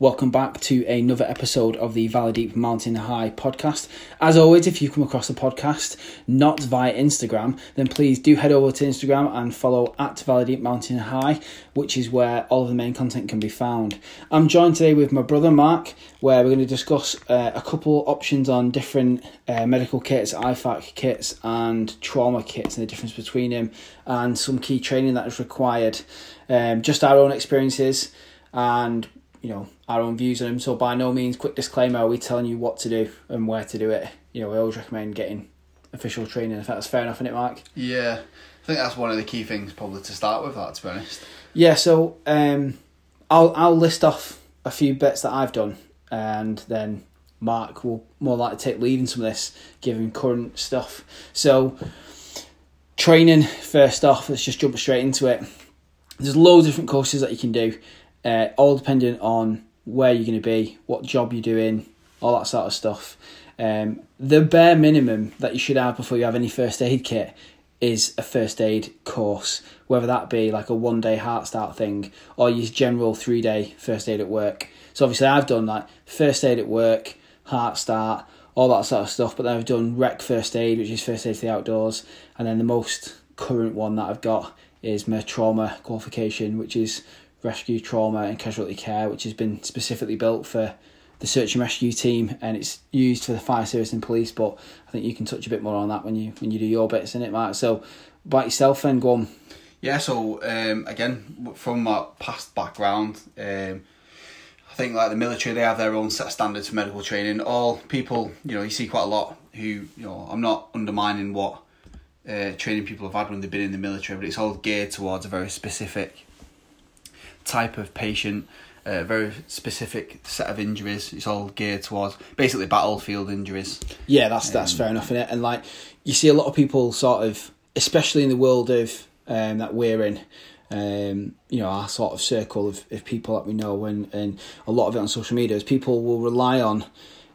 Welcome back to another episode of the Valley Deep Mountain High podcast. As always, if you come across the podcast not via Instagram, then please do head over to Instagram and follow at Valley Deep Mountain High, which is where all of the main content can be found. I'm joined today with my brother Mark, where we're going to discuss uh, a couple options on different uh, medical kits, IFAK kits, and trauma kits, and the difference between them, and some key training that is required. Um, just our own experiences and you know our own views on them. So by no means, quick disclaimer: are we telling you what to do and where to do it? You know, we always recommend getting official training. If that's fair enough, isn't it, Mark? Yeah, I think that's one of the key things probably to start with. That to be honest. Yeah. So um, I'll I'll list off a few bits that I've done, and then Mark will more likely take lead in some of this, given current stuff. So training first off. Let's just jump straight into it. There's loads of different courses that you can do, uh, all depending on where you're going to be, what job you're doing, all that sort of stuff. Um, the bare minimum that you should have before you have any first aid kit is a first aid course, whether that be like a one day heart start thing or your general three day first aid at work. So obviously I've done like first aid at work, heart start, all that sort of stuff, but then I've done rec first aid, which is first aid to the outdoors, and then the most current one that I've got is my trauma qualification, which is rescue trauma and casualty care, which has been specifically built for the search and rescue team, and it's used for the fire service and police. But I think you can touch a bit more on that when you when you do your bits in it, Mark. So, about yourself, then go on. Yeah. So um, again, from my past background, um, I think like the military, they have their own set of standards for medical training. All people, you know, you see quite a lot who, you know, I'm not undermining what uh, training people have had when they've been in the military, but it's all geared towards a very specific type of patient, a very specific set of injuries. It's all geared towards basically battlefield injuries. Yeah, that's that's Um, fair enough in it. And like you see a lot of people sort of, especially in the world of um, that we're in, um, you know, our sort of circle of, of people that we know, and and a lot of it on social media is people will rely on.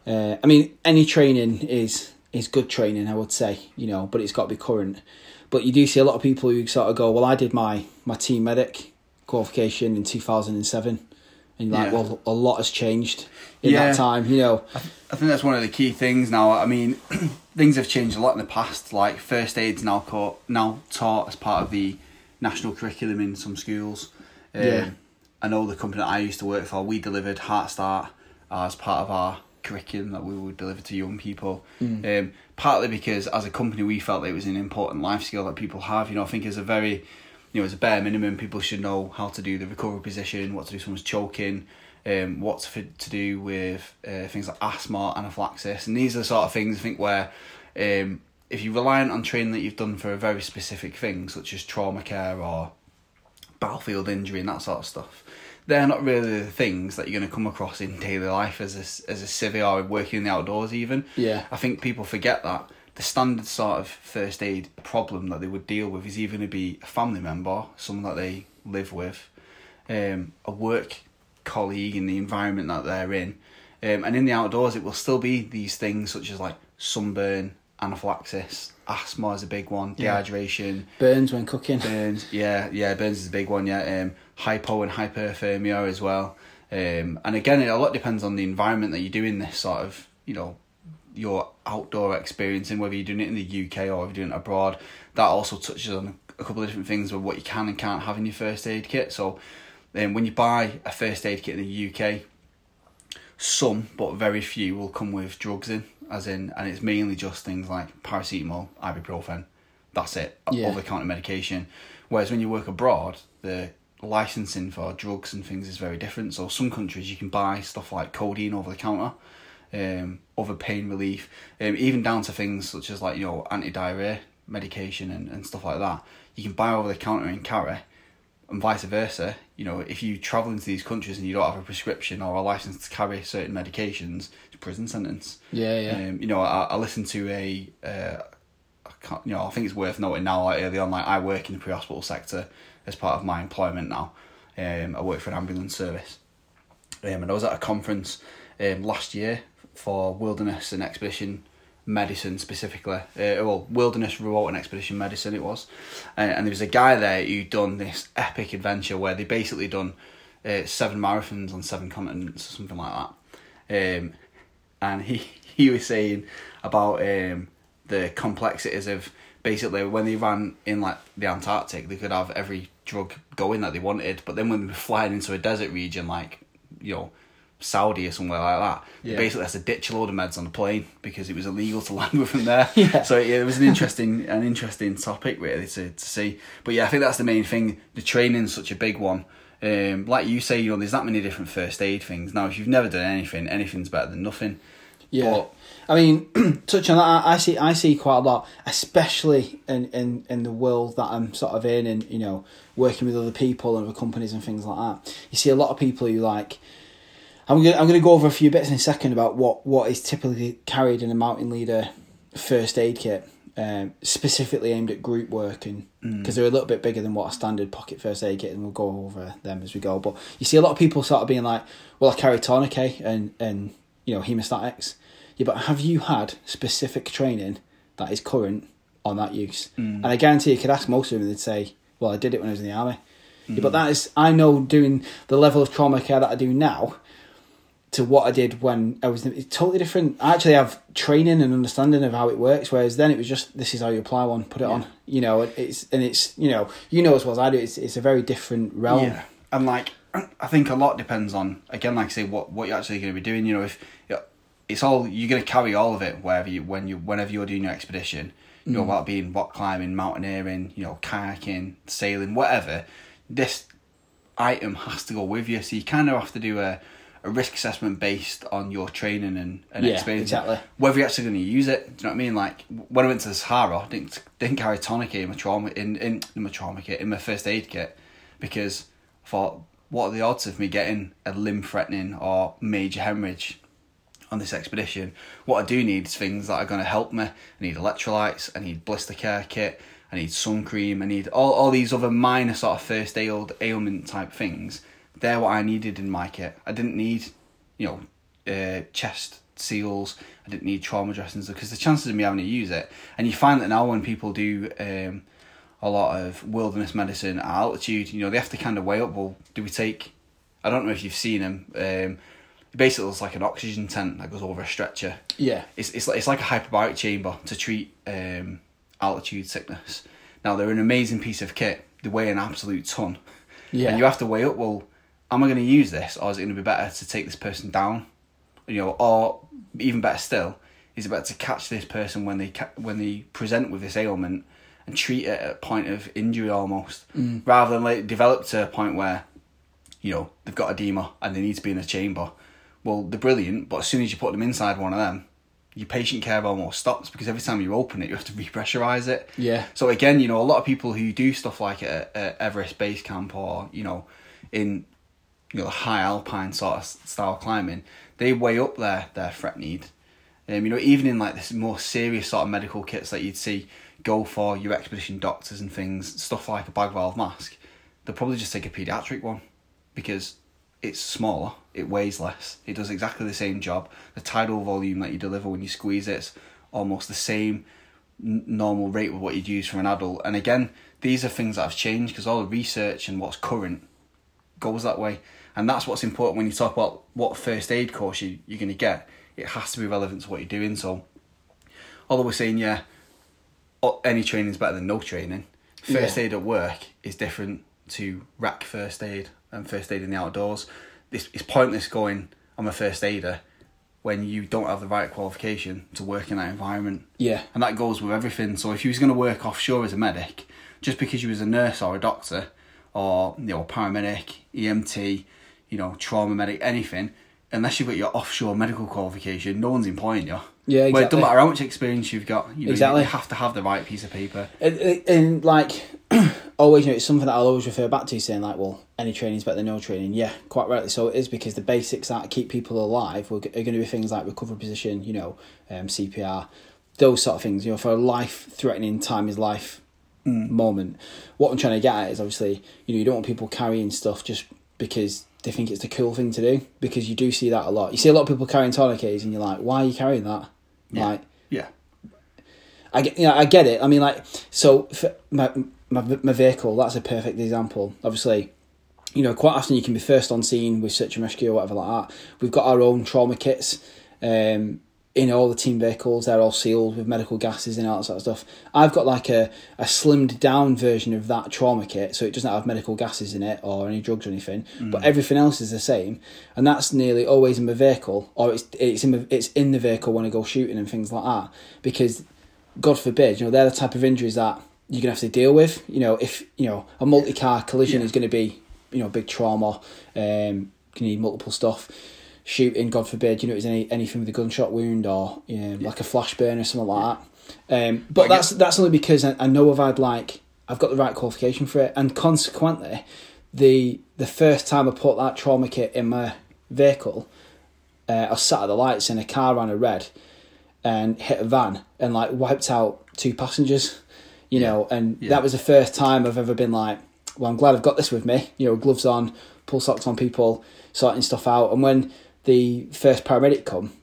Uh, I mean, any training is is good training, I would say, you know, but it's got to be current. But you do see a lot of people who sort of go, well, I did my my team medic qualification in two thousand and seven. And like, Yeah. well, a lot has changed in Yeah. that time, you know. I think that's one of the key things now. I mean, things have changed a lot in the past. Like first aid's now caught, now taught as part of the national curriculum in some schools. Um, Yeah. I know the company that I used to work for, we delivered Heart Start as part of our curriculum that we would deliver to young people. Um, partly because as a company we felt it was an important life skill that people have. You know, I think as a very, you know, as a bare minimum, people should know how to do the recovery position, what to do if someone's choking, um, what to, to do with uh, things like asthma, and anaphylaxis, and these are the sort of things I think where um, if you're reliant on training that you've done for a very specific thing, such as trauma care or battlefield injury and that sort of stuff, they're not really the things that you're going to come across in daily life as a, as a civvy or working in the outdoors even. Yeah. I think people forget that the standard sort of first aid problem that they would deal with is either going to be a family member, someone that they live with, um, a work colleague in the environment that they're in, um, and in the outdoors it will still be these things such as like sunburn, anaphylaxis, asthma is a big one, Yeah. dehydration, Burns when cooking. burns. Yeah, yeah, burns is a big one. Yeah, um, hypo and hyperthermia as well. Um, and again, it a lot depends on the environment that you're doing this sort of, you know, your outdoor experience and whether you're doing it in the UK or if you're doing it abroad. That also touches on a couple of different things with what you can and can't have in your first aid kit. So, um, when you buy a first aid kit in the UK, some but very few will come with drugs in, as in, and it's mainly just things like paracetamol, ibuprofen. That's it, Yeah. over the counter medication. Whereas when you work abroad, the licensing for drugs and things is very different. So some countries you can buy stuff like codeine over the counter, um, other pain relief, um, even down to things such as like you know anti diarrhea medication and, and stuff like that. You can buy over the counter in carry, and vice versa. You know, if you travel into these countries and you don't have a prescription or a license to carry certain medications, it's a prison sentence. Yeah, yeah. Um, you know, I, I listened to a, uh, I can't, you know, I think it's worth noting now. Like early on, like I work in the pre-hospital sector as part of my employment now. Um, I work for an ambulance service, um, and I was at a conference um, last year for wilderness and expedition medicine specifically. Uh, well, wilderness, remote and expedition medicine it was, and, and there was a guy there who'd done this epic adventure where they basically done uh, seven marathons on seven continents or something like that. Um, and he he was saying about um, the complexities of basically when they ran in like the Antarctic, they could have every drug going that they wanted, but then when they were flying into a desert region like you know Saudi or somewhere like that, Yeah. basically has to ditch a load of meds on the plane because it was illegal to land with them there. Yeah. So yeah, it was an interesting an interesting topic really to, to see. But yeah, I think that's the main thing. The training's such a big one. Um, like you say, you know, there's that many different first aid things. Now, if you've never done anything, anything's better than nothing. Yeah, But- I mean, touch on that. I see, I see quite a lot, especially in, in, in the world that I'm sort of in, and you know, working with other people and other companies and things like that. You see a lot of people who like. I'm gonna I'm gonna go over a few bits in a second about what what is typically carried in a mountain leader first aid kit, um, specifically aimed at group work and mm. because they're a little bit bigger than what a standard pocket first aid kit, and we'll go over them as we go. But you see a lot of people sort of being like, "Well, I carry tourniquet and and you know hemostatics." Yeah, but have you had specific training that is current on that use? Mm. And I guarantee you could ask most of them, and they'd say, "Well, I did it when I was in the army." Yeah, but mm. that is, I know doing the level of trauma care that I do now to what I did when I was it's totally different. I actually have training and understanding of how it works, whereas then it was just this is how you apply one, put it on. You know, and it's and it's you know you know as well as I do. It's it's a very different realm. Yeah, and like I think a lot depends on again, like I say, what what you're actually going to be doing. You know, if it's all you're going to carry all of it wherever you when you whenever you're doing your expedition. You know, mm. about being rock climbing, mountaineering, you know, kayaking, sailing, whatever. This item has to go with you, so you kind of have to do a, a risk assessment based on your training and, and Yeah, experience. exactly. Whether you're actually going to use it, do you know what I mean? Like when I went to the Sahara, I didn't didn't carry tourniquet in my trauma in in, in my trauma kit in my first aid kit because I thought, what are the odds of me getting a limb threatening or major hemorrhage on this expedition? What I do need is things that are going to help me. I need electrolytes. I need blister care kit. I need sun cream. I need all, all these other minor sort of first aid ailment type things. They're what I needed in my kit. I didn't need, you know, uh, chest seals. I didn't need trauma dressings because the chances of me having to use it. And you find that now when people do um, a lot of wilderness medicine at altitude, you know, they have to kind of weigh up. Well, do we take? I don't know if you've seen them. Um, basically, it's like an oxygen tent that goes over a stretcher. Yeah, It's it's like it's like a hyperbaric chamber to treat um, altitude sickness. Now they're an amazing piece of kit. They weigh an absolute ton. Yeah. And you have to weigh up. Well, am I going to use this, or is it going to be better to take this person down? You know, or even better still, is it better to catch this person when they ca- when they present with this ailment and treat it at a point of injury almost, mm. rather than let it develop to a point where you know, they've got edema and they need to be in a chamber. Well, they're brilliant, but as soon as you put them inside one of them, your patient care almost stops because every time you open it, you have to repressurize it. Yeah. So again, you know, a lot of people who do stuff like at, at Everest Base Camp or you know, in you know the high alpine sort of style climbing, they weigh up their their threat need. Um, you know, even in like this more serious sort of medical kits that you'd see go for your expedition doctors and things, stuff like a bag valve mask, they'll probably just take a pediatric one because it's smaller, it weighs less, it does exactly the same job. The tidal volume that you deliver when you squeeze it's almost the same normal rate with what you'd use for an adult. And again, these are things that have changed because all the research and what's current goes that way. And that's what's important when you talk about what first aid course you, you're going to get. It has to be relevant to what you're doing. So, although we're saying, yeah, any training is better than no training, first Yeah. aid at work is different to rec first aid and first aid in the outdoors. It's, it's pointless going, I'm a first aider when you don't have the right qualification to work in that environment. Yeah. And that goes with everything. So if you was going to work offshore as a medic, just because you was a nurse or a doctor or you know a paramedic, EMT, you know trauma medic, anything, unless you've got your offshore medical qualification, no one's employing you. Yeah, Well, it exactly. doesn't matter how much experience you've got. You know, Exactly. You have to have the right piece of paper. And, and- like always, you know, it's something that I'll always refer back to, saying like, well, any training is better than no training. Yeah, quite rightly so. It is because the basics that keep people alive are going to be things like recovery position, you know, um, CPR, those sort of things. You know, for a life-threatening time is life moment. What I'm trying to get at is obviously, you know, you don't want people carrying stuff just because they think it's the cool thing to do. Because you do see that a lot. You see a lot of people carrying tourniquets, and you're like, why are you carrying that? Yeah. Like, Yeah. I get, you know, I get it. I mean, like, so for my, my my vehicle, that's a perfect example. Obviously, you know, quite often you can be first on scene with search and rescue or whatever like that. We've got our own trauma kits um, in all the team vehicles. They're all sealed with medical gases and all that sort of stuff. I've got like a, a slimmed down version of that trauma kit, so it doesn't have medical gases in it or any drugs or anything. But everything else is the same, and that's nearly always in the vehicle, or it's it's in the, it's in the vehicle when I go shooting and things like that. Because, God forbid, you know, they're the type of injuries that you're gonna have to deal with. You know, if you know a multi car collision Yeah. is going to be you know big trauma, um, can need multiple stuff. Shooting, God forbid, you know, it's any anything with a gunshot wound or you know, like a flash burn or something like that. Um, but I that's that's only because I, I know if I'd like I've got the right qualification for it, and consequently, the the first time I put that trauma kit in my vehicle, uh, I sat at the lights and a car ran a red, and hit a van and like wiped out two passengers, you know, and Yeah. that was the first time I've ever been like, well, I'm glad I've got this with me, you know, gloves on, pull socks on people, sorting stuff out, and when the first paramedic come,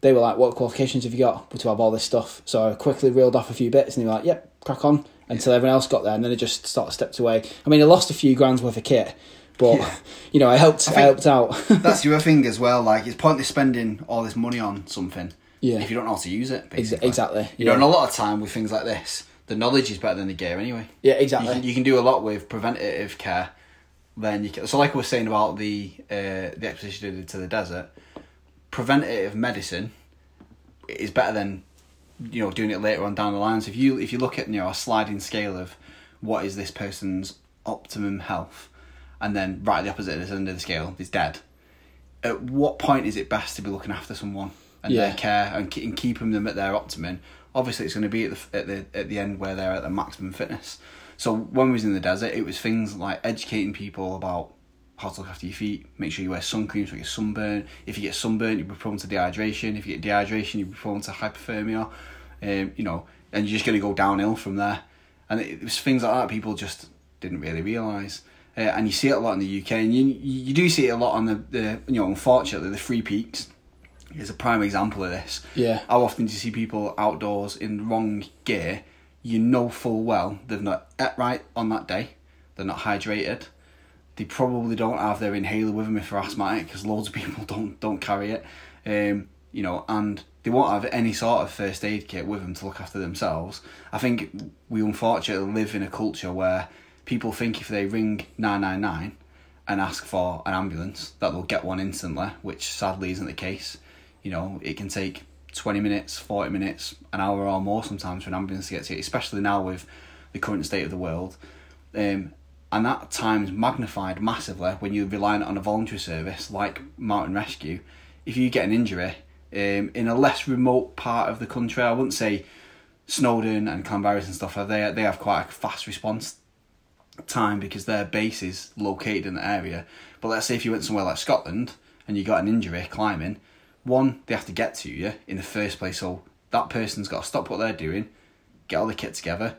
they were like, "What qualifications have you got to have all this stuff?" So I quickly reeled off a few bits, and they were like, "Yep, crack on." Until everyone else got there, and then they just sort of stepped away. I mean, I lost a few grand's worth of kit, but Yeah. you know, I helped. I, think- helped out. That's the other thing as well. Like it's pointless spending all this money on something Yeah. if you don't know how to use it. Basically. exactly. You know, yeah. and a lot of time with things like this, the knowledge is better than the gear anyway. yeah, You exactly. can, you can do a lot with preventative care. Then you can, so like I was saying about the uh, the expedition did to the desert, preventative medicine is better than you know doing it later on down the line. So if you if you look at you know a sliding scale of what is this person's optimum health, and then right at the opposite of this end of the scale is dead. At what point is it best to be looking after someone and Yeah. their care and, and keeping them at their optimum? Obviously, it's going to be at the at the at the end where they're at their maximum fitness. So when we was in the desert, it was things like educating people about how to look after your feet, make sure you wear sun cream so you get sunburn. If you get sunburn, you'll be prone to dehydration. If you get dehydration, you'll be prone to hypothermia. Um, you know, and you're just going to go downhill from there. And it, it was things like that people just didn't really realise. Uh, and you see it a lot in the UK, and you you do see it a lot on the, the you know unfortunately the Three Peaks is a prime example of this. Yeah. How often do you see people outdoors in wrong gear? You know full well they've not ate right on that day. They're not hydrated. They probably don't have their inhaler with them if they're asthmatic, because loads of people don't don't carry it. Um, you know, and they won't have any sort of first aid kit with them to look after themselves. I think we unfortunately live in a culture where people think if they ring nine nine nine and ask for an ambulance that they'll get one instantly, which sadly isn't the case. You know, it can take 20 minutes, 40 minutes, an hour or more sometimes for an ambulance to get to you, especially now with the current state of the world. Um, and that time's magnified massively when you're relying on a voluntary service like Mountain Rescue. If you get an injury um, in a less remote part of the country, I wouldn't say Snowdon and Llanberis and stuff, they, they have quite a fast response time because their base is located in the area. But let's say if you went somewhere like Scotland and you got an injury climbing, one, they have to get to you in the first place. So that person's got to stop what they're doing, get all the kit together,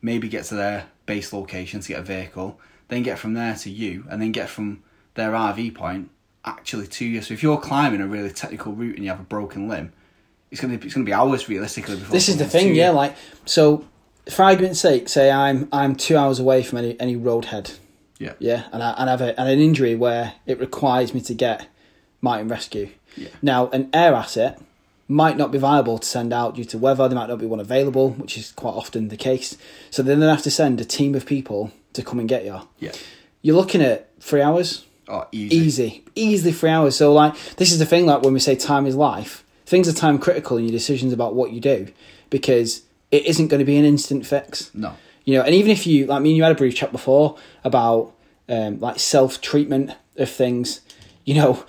maybe get to their base location to get a vehicle, then get from there to you, and then get from their RV point actually to you. So if you're climbing a really technical route and you have a broken limb, it's gonna be, it's gonna be hours realistically before this is the thing, you. yeah. Like, so for argument's sake, say I'm I'm two hours away from any any roadhead, Yeah. yeah, and I and I have a, and an injury where it requires me to get Mountain Rescue. Yeah. Now, an air asset might not be viable to send out due to weather. There might not be one available, which is quite often the case. So then they have to send a team of people to come and get you. Yeah. You're looking at three hours, Oh, easy. easy, easily three hours. So like this is the thing, like when we say time is life, things are time critical in your decisions about what you do because it isn't going to be an instant fix. No. You know, and even if you like me and you had a brief chat before about um, like self treatment of things, you know,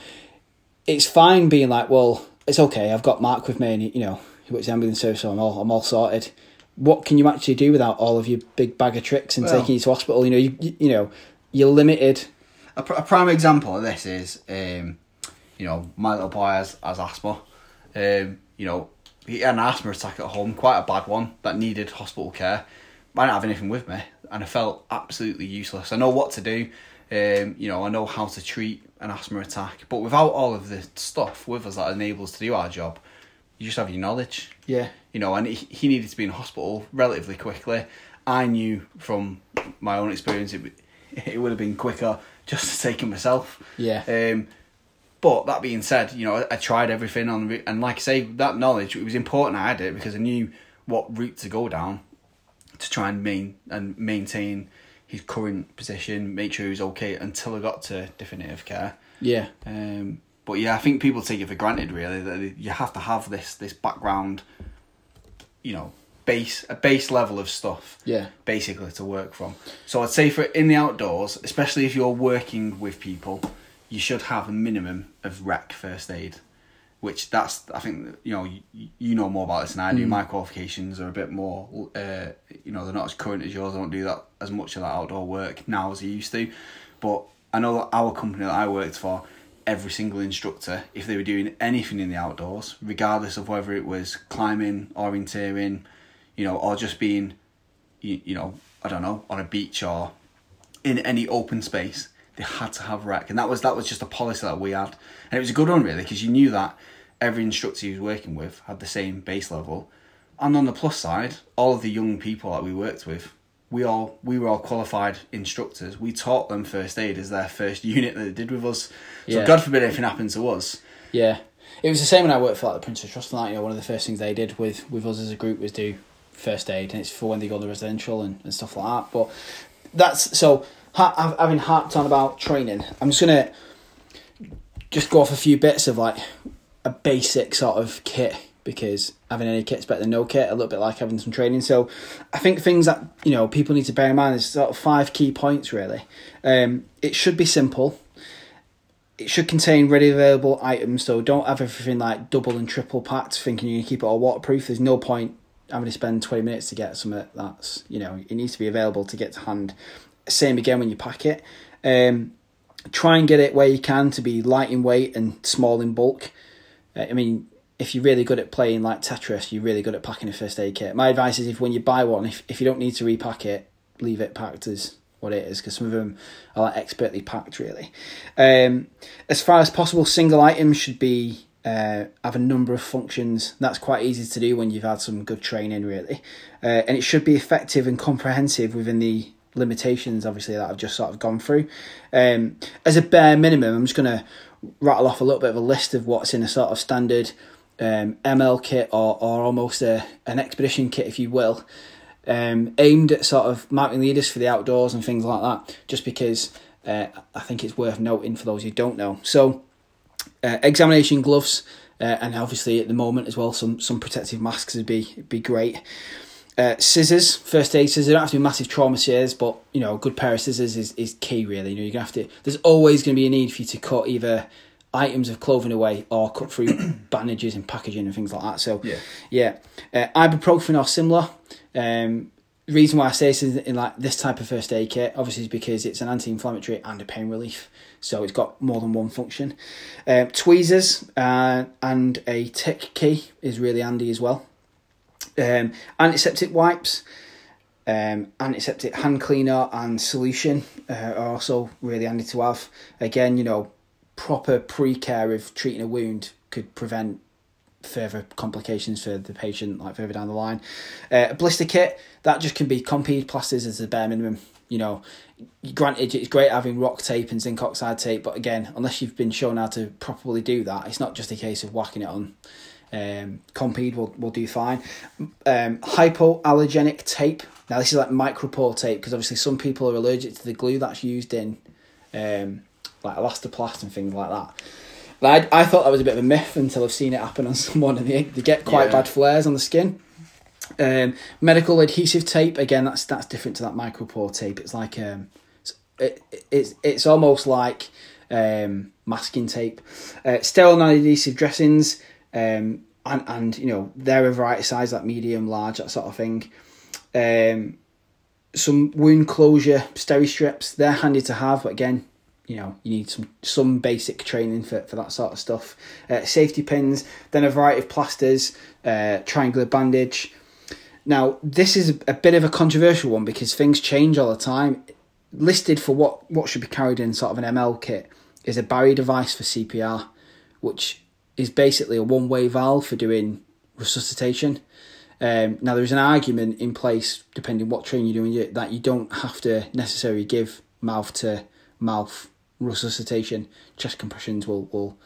it's fine being like, well, it's okay. I've got Mark with me, and he, you know, he works the ambulance service, so I'm all I'm all sorted. What can you actually do without all of your big bag of tricks and Well- taking you to hospital? You know, you you, you know, you're limited. A, pr- a prime example of this is, um, you know, my little boy has, has asthma. Um, you know, he had an asthma attack at home, quite a bad one, that needed hospital care. I didn't have anything with me, and I felt absolutely useless. I know what to do, um, you know, I know how to treat an asthma attack, but without all of the stuff with us that enables to do our job, you just have your knowledge Yeah, you know, and he, he needed to be in hospital relatively quickly. I knew from my own experience it, it would have been quicker just to take it myself. Yeah. Um, but that being said, you know, I, I tried everything on, the and like I say, that knowledge it was important. I had it because I knew what route to go down to try and main and maintain his current position, make sure he was okay until I got to definitive care. Yeah. Um, but yeah, I think people take it for granted really that you have to have this this background, you know, base a base level of stuff. Yeah. Basically to work from. So I'd say for in the outdoors, especially if you're working with people, you should have a minimum of rec first aid. Which that's I think you know you, you know more about this than I do. My qualifications are a bit more, uh, you know, they're not as current as yours. I don't do that as much of that outdoor work now as I used to, but I know that our company that I worked for, every single instructor, if they were doing anything in the outdoors, regardless of whether it was climbing, orienteering, you know, or just being, you, you know, I don't know, on a beach or in any open space, they had to have rec, and that was that was just a policy that we had, and it was a good one really because you knew that every instructor he was working with had the same base level, and on the plus side, all of the young people that we worked with, we all we were all qualified instructors. We taught them first aid as their first unit that they did with us. So Yeah. God forbid anything happened to us. Yeah, it was the same when I worked for like the Prince's Trust and that. You know, one of the first things they did with with us as a group was do first aid, and it's for when they go to residential and, and stuff like that. But that's so ha- having harped on about training. I'm just gonna just go off a few bits of like a basic sort of kit because having any kit's better than no kit. A little bit like having some training. So I think things that you know people need to bear in mind is sort of five key points really. Um, it should be simple it should contain ready available items, so don't have everything like double and triple packed thinking you're gonna keep it all waterproof. There's no point having to spend twenty minutes to get something that's you know, it needs to be available to get to hand. Same again when you pack it. Um try and get it where you can to be light in weight and small in bulk. Uh, I mean, if you're really good at playing like Tetris, you're really good at packing a first aid kit. My advice is if when you buy one, if, if you don't need to repack it, leave it packed as what it is because some of them are like expertly packed really. Um, as far as possible, single items should be uh, have a number of functions. That's quite easy to do when you've had some good training really, uh, and it should be effective and comprehensive within the limitations obviously that I've just sort of gone through. Um, as a bare minimum, I'm just going to rattle off a little bit of a list of what's in a sort of standard um, ML kit or, or almost a, an expedition kit, if you will, um, aimed at sort of mountain leaders for the outdoors and things like that, just because uh, I think it's worth noting for those who don't know. So, uh, examination gloves, uh, and obviously at the moment as well, some some protective masks would be be great. Uh, scissors, first aid scissors. They don't have to be massive trauma scissors, but you know, a good pair of scissors is, is key. Really, you know, you're gonna have to. There's always going to be a need for you to cut either items of clothing away or cut through bandages and packaging and things like that. So, Yeah. yeah, uh, ibuprofen or similar. Um, reason why I say this is in like this type of first aid kit, obviously, is because it's an anti-inflammatory and a pain relief, so it's got more than one function. Um, tweezers uh, and a tick key is really handy as well. Um, antiseptic wipes, um, antiseptic hand cleaner and solution uh, are also really handy to have. Again, you know, proper pre-care of treating a wound could prevent further complications for the patient, like further down the line. Uh, a blister kit that just can be Compeed plasters as the bare minimum. You know, granted, it's great having rock tape and zinc oxide tape, but again, unless you've been shown how to properly do that, it's not just a case of whacking it on. Um, Compeed will will do fine. Um, hypoallergenic tape. Now this is like micropore tape because obviously some people are allergic to the glue that's used in um, like elastoplast and things like that. But I, I thought that was a bit of a myth until I've seen it happen on someone and they, they get quite Yeah. bad flares on the skin. Um, medical adhesive tape again. That's that's different to that micropore tape. It's like um, it's, it, it's it's almost like um, masking tape. Uh, sterile non-adhesive dressings. Um, and and you know they're a variety of size like medium, large, that sort of thing. Um, some wound closure steri strips. They're handy to have, but again, you know you need some some basic training for, for that sort of stuff. Uh, safety pins, then a variety of plasters, uh, triangular bandage. Now this is a bit of a controversial one because things change all the time. Listed for what what should be carried in sort of an ML kit is a barrier device for CPR, which is basically a one way valve for doing resuscitation. Um, now there is an argument in place, depending what training you're doing, that you don't have to necessarily give mouth to mouth resuscitation, chest compressions will will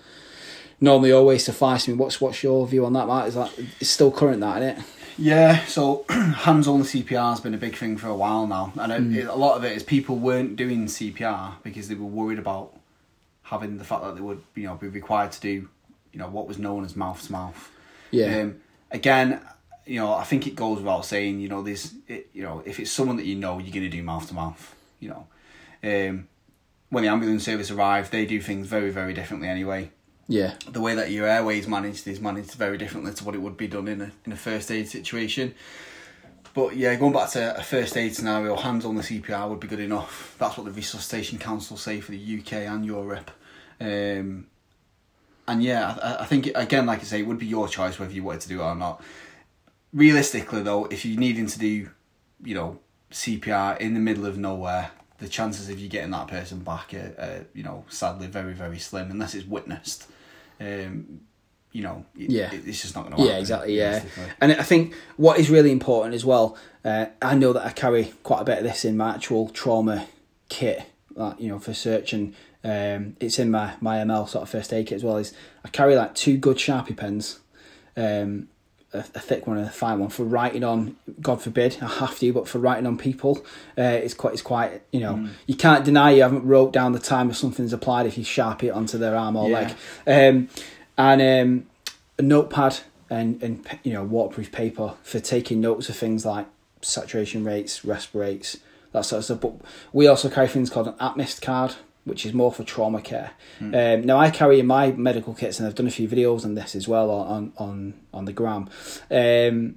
normally always suffice. I mean, what's what's your view on that, Matt? Is that it's still current, that isn't it? Yeah, so hands on CPR has been a big thing for a while now, and it, it, a lot of it is people weren't doing CPR because they were worried about having the fact that they would you know be required to do you know what was known as mouth to mouth. Yeah. Um, again, you know, I think it goes without saying, you know, it, you know, if it's someone that you know, you're going to do mouth to mouth, you know. Um, when the ambulance service arrived, they do things very, very differently anyway. Yeah. The way that your airways managed is managed very differently to what it would be done in a in a first aid situation. But yeah, going back to a first aid scenario, hands on the CPR would be good enough. That's what the Resuscitation Council say for the UK and Europe. Um, and yeah, I, I think again, like I say, it would be your choice whether you wanted to do it or not. Realistically, though, if you're needing to do, you know, CPR in the middle of nowhere, the chances of you getting that person back are, are you know, sadly very very slim unless it's witnessed. Um, you know, Yeah. it- it's just not going to work. Yeah, exactly. Yeah, and I think what is really important as well. Uh, I know that I carry quite a bit of this in my actual trauma kit, like you know, for search, and um, it's in my my ML sort of first aid kit as well. Is I carry like two good Sharpie pens, um, a, a thick one and a fine one for writing on. God forbid I have to, but for writing on people, uh, it's quite it's quite you know you can't deny you haven't wrote down the time if something's applied if you sharpie it onto their arm or Yeah. leg, um, and um, a notepad and and you know waterproof paper for taking notes of things like saturation rates, rest rates, that sort of stuff. But we also carry things called an Atmist card, which is more for trauma care. Um, now I carry in my medical kits, and I've done a few videos on this as well on on on the gram. Um,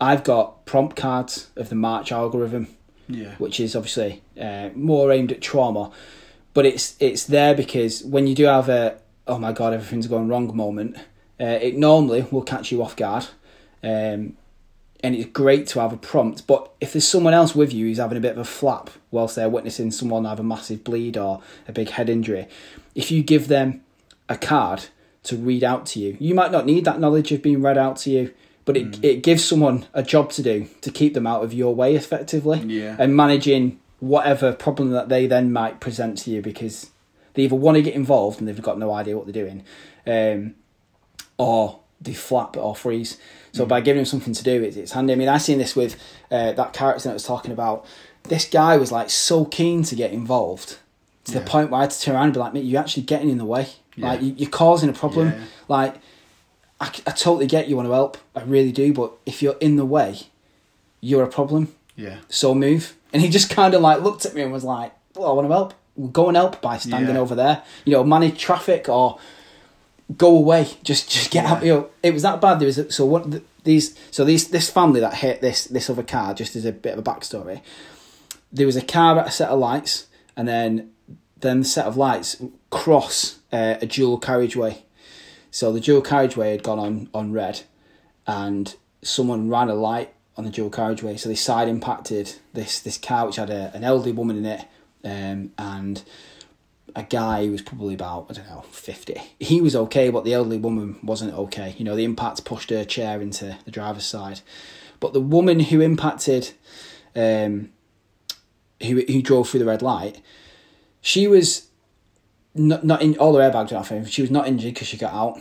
I've got prompt cards of the March algorithm Yeah. which is obviously uh, more aimed at trauma. But it's it's there because when you do have a oh my god everything's going wrong moment, uh, it normally will catch you off guard, um, and it's great to have a prompt. But if there's someone else with you who's having a bit of a flap whilst they're witnessing someone have a massive bleed or a big head injury, if you give them a card to read out to you, you might not need that knowledge of being read out to you. But it, it gives someone a job to do to keep them out of your way effectively Yeah. and managing whatever problem that they then might present to you because they either want to get involved and they've got no idea what they're doing, um, or they flap or freeze. So by giving him something to do, it's, it's handy. I mean, I seen this with uh, that character that I was talking about. This guy was like so keen to get involved to the point where I had to turn around and be like, "Mate, you're actually getting in the way. Like Yeah. you, you're causing a problem. Yeah. Like I, I totally get you want to help. I really do. But if you're in the way, you're a problem Yeah. so move. And he just kind of like looked at me and was like, well, I want to help. We'll go and help by standing Yeah. over there. You know, manage traffic or go away. Just just get out. You know, it was that bad. There was a, so what th- these so these this family that hit this this other car. Just as a bit of a backstory, there was a car at a set of lights, and then then the set of lights cross uh, a dual carriageway. So the dual carriageway had gone on on red, and someone ran a light on the dual carriageway. So they side impacted this this car, which had a, an elderly woman in it, um, and a guy who was probably about I don't know fifty. He was okay, but the elderly woman wasn't okay. You know, the impact pushed her chair into the driver's side, but the woman who impacted, um, who who drove through the red light, she was not not in all her airbags off. She was not injured because she got out,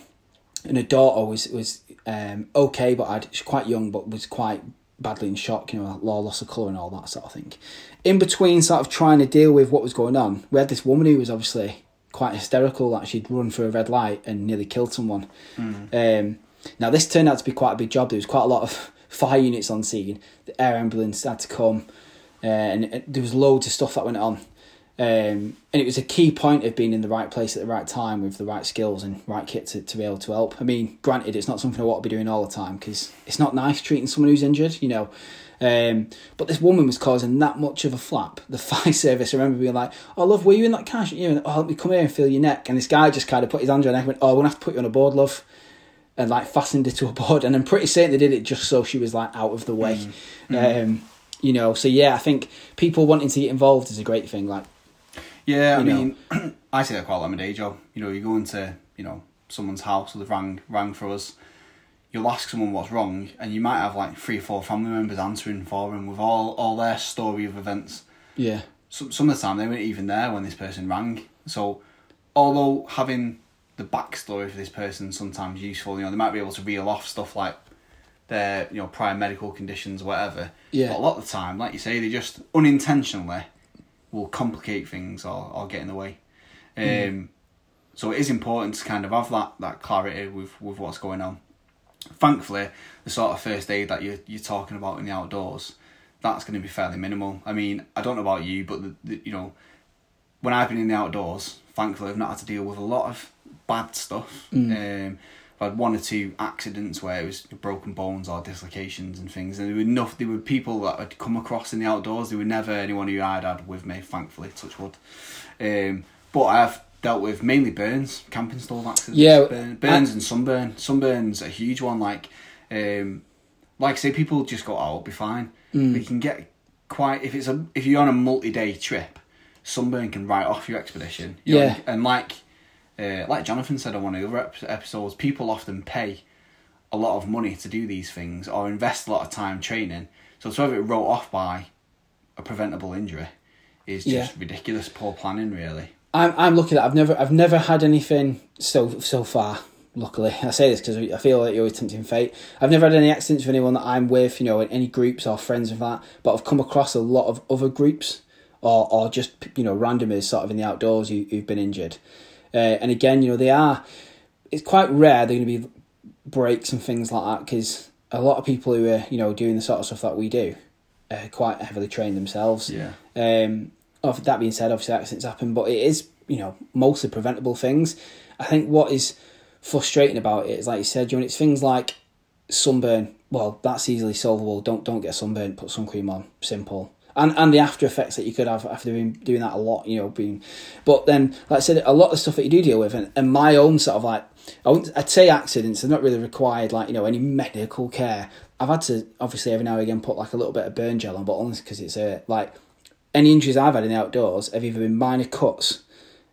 and her daughter was was um, okay, but I'd, she's quite young, but was quite badly in shock. You know, law loss of colour and all that sort of thing. In between, sort of trying to deal with what was going on, we had this woman who was obviously quite hysterical that she'd run through a red light and nearly killed someone. Um, now this turned out to be quite a big job. There was quite a lot of fire units on scene. The air ambulance had to come, uh, and there was loads of stuff that went on. Um, and it was a key point of being in the right place at the right time with the right skills and right kit to, to be able to help. I mean, granted, it's not something I want to be doing all the time because it's not nice treating someone who's injured, you know. Um, but this woman was causing that much of a flap. The fire service, I remember being like, "Oh, love, were you in that car? You know, oh, let me come here and feel your neck." And this guy just kind of put his hand on her neck and went, "Oh, we're gonna have to put you on a board, love." And like fastened her to a board, and I'm pretty certain they did it just so she was like out of the way. Um, you know, so yeah, I think people wanting to get involved is a great thing. Like, Yeah, I know. mean, I say that quite a lot in my day job. You know, you go into you know someone's house or they've rang rang for us. You'll ask someone what's wrong, and you might have like three or four family members answering for them with all all their story of events. yeah, some some of the time they weren't even there when this person rang. So, although having the backstory for this person sometimes useful, you know, they might be able to reel off stuff like their you know prior medical conditions, whatever. Yeah. But a lot of the time, like you say, they just unintentionally will complicate things or, or get in the way. Um, So it is important to kind of have that, that clarity with, with what's going on. Thankfully, the sort of first aid that you're, you're talking about in the outdoors, that's going to be fairly minimal. I mean, I don't know about you, but the, the, you know, when I've been in the outdoors, thankfully I've not had to deal with a lot of bad stuff. Um, I've had one or two accidents where it was broken bones or dislocations and things, and there were enough. There were people that I'd come across in the outdoors. There were never anyone who I'd had with me, thankfully, touch wood. Um, but I have dealt with mainly burns, camping stall accidents, Yeah, burn, burns and sunburn. Sunburn's a huge one. Like, um, like I say, people just go, "Oh, I'll be fine." But you can get quite if it's a if you're on a multi-day trip, sunburn can write off your expedition. You know, Yeah. and like uh, like Jonathan said on one of the other episodes, people often pay a lot of money to do these things or invest a lot of time training. So to have it wrote off by a preventable injury is just Yeah. ridiculous poor planning, really. I'm I'm lucky that I've never I've never had anything so so far. Luckily, I say this because I feel like you're always tempting fate. I've never had any accidents with anyone that I'm with, you know, in any groups or friends of that. But I've come across a lot of other groups, or or just you know randomers sort of in the outdoors who, who've been injured. Uh, and again, you know, they are. It's quite rare they're going to be breaks and things like that because a lot of people who are you know doing the sort of stuff that we do, are quite heavily trained themselves. Yeah. Um, of that being said, obviously accidents happen, but it is you know mostly preventable things. I think what is frustrating about it is like you said, John. It's things like sunburn. Well, that's easily solvable. Don't don't get sunburn. Put sun cream on. Simple. And and the after effects that you could have after doing doing that a lot. You know, being. But then, like I said, a lot of stuff that you do deal with, and, and my own sort of like I wouldn't, I'd say accidents. They're not really required like you know any medical care. I've had to obviously every now and again put like a little bit of burn gel on, but only because it's a like any injuries I've had in the outdoors have either been minor cuts,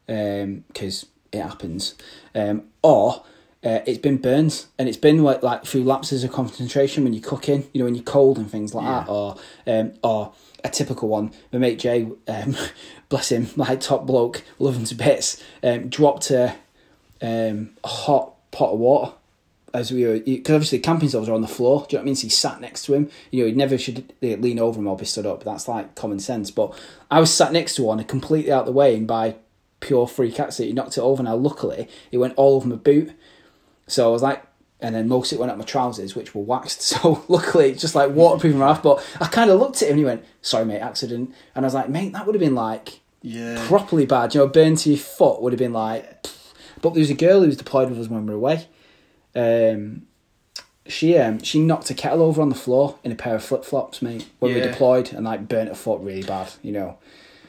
because it happens, um, or uh, it's been burns, and it's been like, like through lapses of concentration when you're cooking, you know, when you're cold and things like Yeah. that, or um, or a typical one. My mate Jay, um, bless him, my top bloke, love him to bits, um, dropped a, um, a hot pot of water as we were, because obviously camping stoves are on the floor. Do you know what I mean? So he sat next to him. You know, he never should lean over him or be stood up. That's like common sense. But I was sat next to one completely out the way, and by pure freak accident, he knocked it over. Now, luckily, it went all over my boot. So I was like, and then most of it went up my trousers, which were waxed. So luckily, it's just like waterproofing off. But I kind of looked at him and he went, "Sorry, mate, accident." And I was like, "Mate, that would have been like Yeah. properly bad. You know, burn to your foot would have been like." pfft. But there was a girl who was deployed with us when we were away. Um, she um, she knocked a kettle over on the floor in a pair of flip flops, mate. When we were deployed, and like burnt her foot really bad. You know.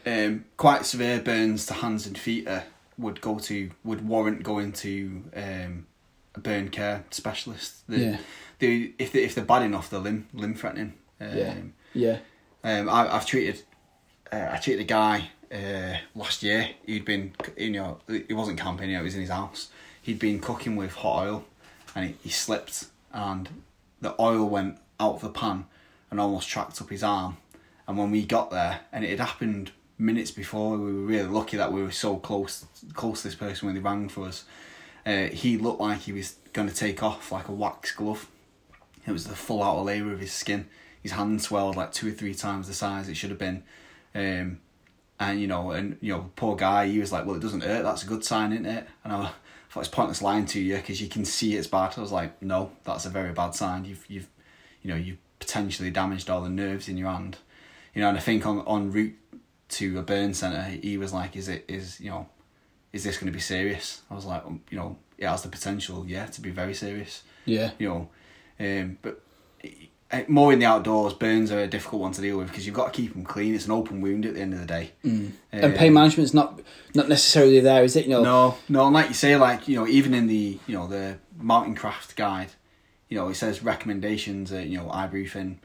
um, quite severe burns to hands and feet uh, would go to would warrant going to um, a burn care specialist. The, Yeah. They, if they, if they're bad enough, they're limb limb threatening. Um, Yeah. Yeah. Um, I, I've treated uh, I treated a guy uh, last year. He'd been you know he wasn't camping. You know, he was in his house. He'd been cooking with hot oil, and he, he slipped, and the oil went out of the pan and almost tracked up his arm. And when we got there, and it had happened minutes before, we were really lucky that we were so close close to this person when they rang for us. Uh, he looked like he was going to take off like a wax glove. It was the full outer layer of his skin. His hand swelled like two or three times the size it should have been. Um, and you know, and you know, poor guy, he was like, "Well, it doesn't hurt. That's a good sign, isn't it?" And I thought it's pointless lying to you because you can see it's bad. I was like, "No, that's a very bad sign. You've you've, you know, you've potentially damaged all the nerves in your hand." You know, and I think on on route to a burn center, he was like, "Is it is you know, is this going to be serious?" I was like, um, "You know, it has the potential, yeah, to be very serious." Yeah. you know. Um, but eh, more in the outdoors, burns are a difficult one to deal with because you've got to keep them clean. It's an open wound at the end of the day. and pain management's not not necessarily there, is it? You know. No, no, and like you say, like you know, even in the you know the mountain craft guide, you know, it says recommendations. Uh, you know, ibuprofen,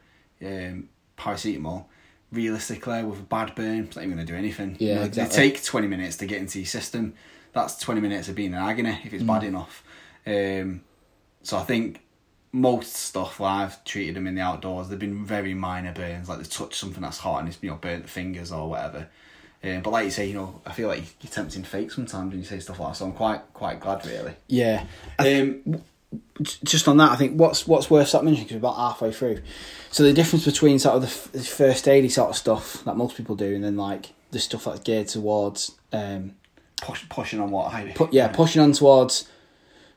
um, paracetamol. Realistically, with a bad burn, it's not even going to do anything. Yeah, You know, exactly. They take twenty minutes to get into your system. That's twenty minutes of being in agony if it's bad Mm. enough. Um, so I think most stuff where I've treated them in the outdoors, they've been very minor burns, like they've touched something that's hot and it's you know burnt the fingers or whatever. Um, but like you say, you know, I feel like you're tempting fate sometimes when you say stuff like that. So I'm quite quite glad, really. Yeah. Um, Just on that, I think what's what's worth of mentioning because we're about halfway through. So the difference between sort of the, f- the first aidy sort of stuff that most people do, and then like the stuff that's geared towards, um, push, pushing on what I pu- yeah, pushing on towards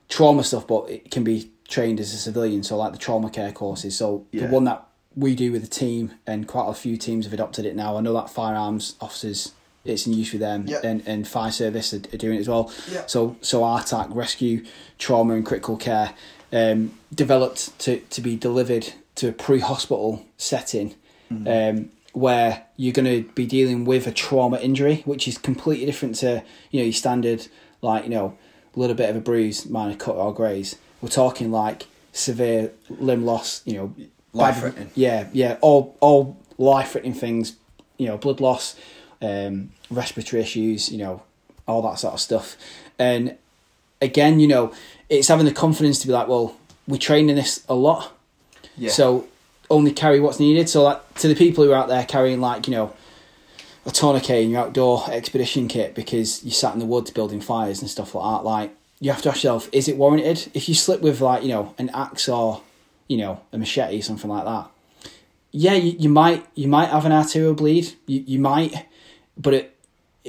trauma stuff, but it can be trained as a civilian. So like the trauma care courses. So Yeah. the one that we do with the team, and quite a few teams have adopted it now. I know that firearms officers, it's in use with them, Yeah. and and fire service are, are doing it as well. Yeah. So so RTAC rescue, trauma and critical care, um, developed to to be delivered to a pre-hospital setting. Um, where you're going to be dealing with a trauma injury, which is completely different to you know your standard like you know a little bit of a bruise, minor cut or graze. We're talking like severe limb loss, you know, life threatening. Yeah, yeah, all all life threatening things, you know, blood loss, um, respiratory issues, you know, all that sort of stuff. And again, you know, it's having the confidence to be like, well, we train in this a lot, Yeah. so only carry what's needed. So like to the people who are out there carrying like you know a tourniquet in your outdoor expedition kit because you sat in the woods building fires and stuff like that, like you have to ask yourself, is it warranted? If you slip with like you know an axe or you know a machete something like that, yeah, you, you might you might have an arterial bleed. You you might, but it.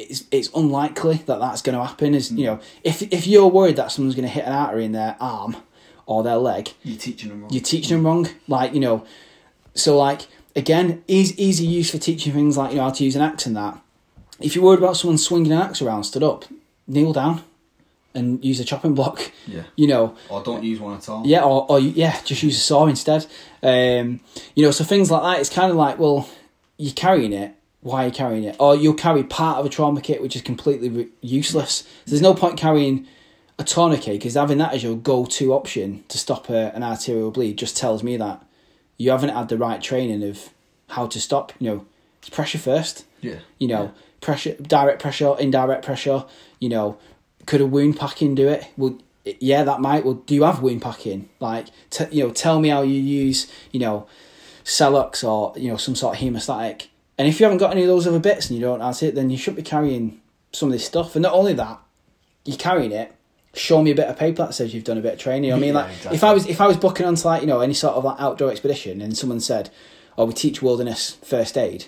It's, it's unlikely that that's going to happen. Is you know if if you're worried that someone's going to hit an artery in their arm or their leg, you're teaching them wrong. you're teaching them wrong. Like, you know, so like, again, easy, easy use for teaching things like, you know, how to use an axe and that. If you're worried about someone swinging an axe around, stood up, kneel down and use a chopping block. Yeah. You know, or don't use one at all. yeah, or, or yeah, just use a saw instead. Um, you know, so things like that, it's kind of like, well, you're carrying it. Why are you carrying it? Or you'll carry part of a trauma kit, which is completely re- useless. There's no point carrying a tourniquet because having that as your go-to option to stop a, an arterial bleed just tells me that you haven't had the right training of how to stop. You know, it's pressure first. Yeah. You know, pressure, direct pressure, indirect pressure. You know, could a wound packing do it? Well, yeah, that might. Well, do you have wound packing? Like, t- you know, tell me how you use, you know, Celox or you know some sort of hemostatic. And if you haven't got any of those other bits and you don't have it, then you shouldn't be carrying some of this stuff. And not only that, you're carrying it. Show me a bit of paper that says you've done a bit of training. You know I mean, Yeah, like exactly. if I was if I was booking onto like you know any sort of like outdoor expedition and someone said, "Oh, we teach wilderness first aid,"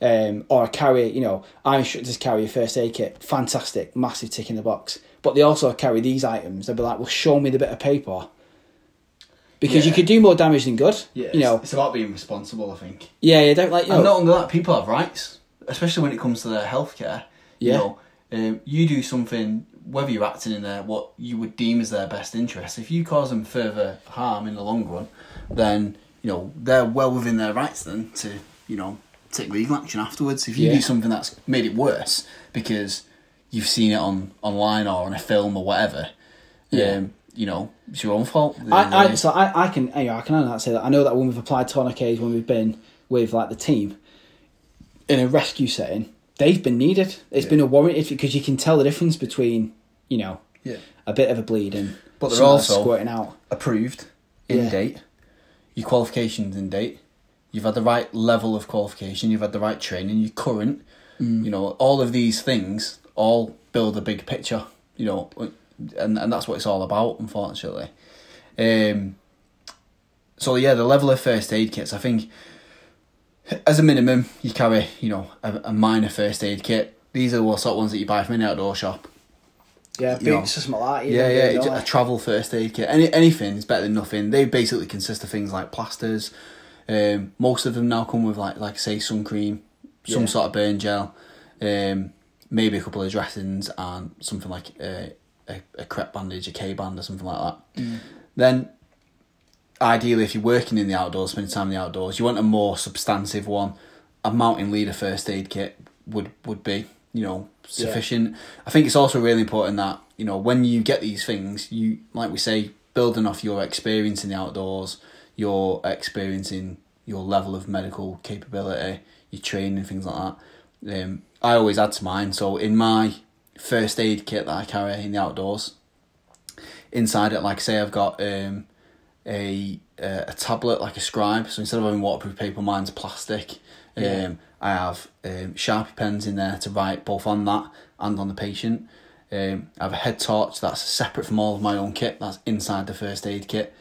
um, or I carry, you know, our instructors carry a first aid kit. Fantastic, massive tick in the box. But they also carry these items. They'd be like, well, show me the bit of paper. Because you could do more damage than good. Yeah. You know, it's, about being responsible. I think. yeah, you don't like, you know, And not only that, people have rights, especially when it comes to their healthcare. You Yeah. know, um, you do something, whether you're acting in their what you would deem as their best interest. If you cause them further harm in the long run, then you know they're well within their rights then to you know take legal action afterwards. If you Yeah. do something that's made it worse because you've seen it on online or on a film or whatever, Yeah. um, you know it's your own fault. I, I, so I, I can, you know, I can only say that. I know that when we've applied tourniquets, when we've been with like the team in a rescue setting, they've been needed. It's Yeah. been a warranted because you can tell the difference between, you know, yeah. a bit of a bleed and But they're also- squirting out. approved, in Yeah. date, your qualifications in date, you've had the right level of qualification, you've had the right training, you're current, Mm. you know, all of these things all build a big picture, you know, and, and that's what it's all about, unfortunately. Um, so, yeah, the level of first aid kits, I think, as a minimum, you carry, you know, a, a minor first aid kit. These are the sort of ones that you buy from an outdoor shop. Yeah, boots or something like that. Yeah, yeah, don't it's they? a travel first aid kit. Any anything is better than nothing. They basically consist of things like plasters. Um, most of them now come with like like say sun cream, some Yeah. sort of burn gel, um, maybe a couple of dressings and something like a a, a crepe bandage, a K band or something like that. Mm. Then, ideally, if you're working in the outdoors, spending time in the outdoors, you want a more substantive one. A mountain leader first aid kit would would be you know sufficient. I think it's also really important that you know when you get these things, you like we say, building off your experience in the outdoors, your experience in your level of medical capability, your training, things like that. Um, I always add to mine. So in my first aid kit that I carry in the outdoors, inside it, like I say, I've got um, a uh, a tablet like a scribe. So instead of having waterproof paper, mine's plastic. Yeah. Um, I have um, Sharpie pens in there to write both on that and on the patient. Um, I have a head torch that's separate from all of my own kit. That's inside the first aid kit.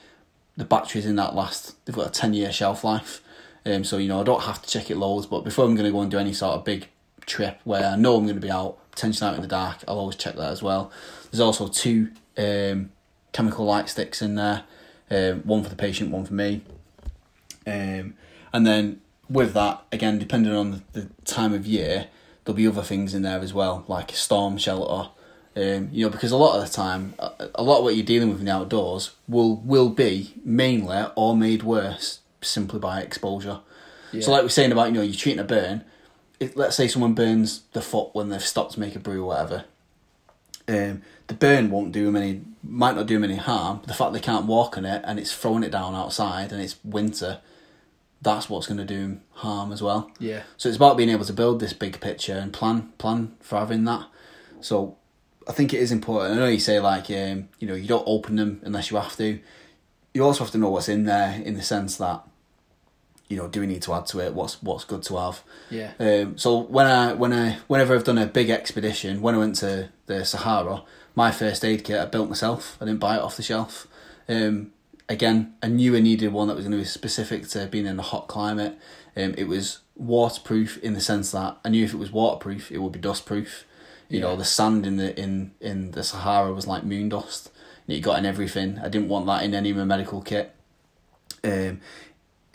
The batteries in that last. They've got a ten year shelf life. Um, so you know I don't have to check it loads. But before I'm going to go and do any sort of big trip where I know I'm going to be out, potentially out in the dark, I'll always check that as well. There's also two um, chemical light sticks in there. Um, one for the patient, one for me. Um, and then with that, again, depending on the, time of year, there'll be other things in there as well, like a storm shelter. Um, you know, because a lot of the time, a, a lot of what you're dealing with in the outdoors will will be mainly or made worse simply by exposure. So, like we're saying about you know, you're treating a burn. Let's say someone burns the foot when they've stopped to make a brew or whatever. Um, the burn won't do them any, might not do them any harm. The fact they can't walk on it and it's throwing it down outside and it's winter, that's what's going to do 'em harm as well. Yeah. So it's about being able to build this big picture and plan plan for having that. So I think it is important. I know you say like um, you know you don't open them unless you have to. You also have to know what's in there in the sense that you know do we need to add to it? What's what's good to have? Yeah. Um, so when I when I whenever I've done a big expedition, when I went to the Sahara, my first aid kit I built myself. I didn't buy it off the shelf. Um, again, I knew I needed one that was going to be specific to being in a hot climate. Um, it was waterproof in the sense that I knew if it was waterproof, it would be dustproof. You know, the sand in the in in the Sahara was like moon dust. And it got in everything. I didn't want that in any of my medical kit. Um,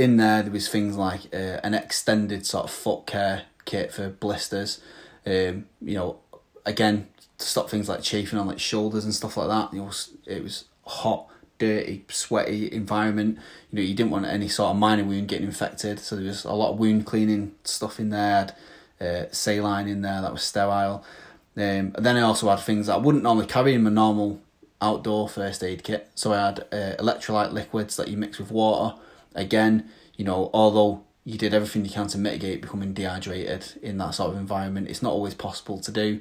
in there there was things like uh, an extended sort of foot care kit for blisters um, you know again to stop things like chafing on like shoulders and stuff like that you know it was hot dirty sweaty environment you know you didn't want any sort of minor wound getting infected so there was a lot of wound cleaning stuff in there uh, saline in there that was sterile um, and then I also had things that I wouldn't normally carry in my normal outdoor first aid kit. So I had uh, electrolyte liquids that you mix with water. Again, you know, although you did everything you can to mitigate becoming dehydrated in that sort of environment, it's not always possible to do.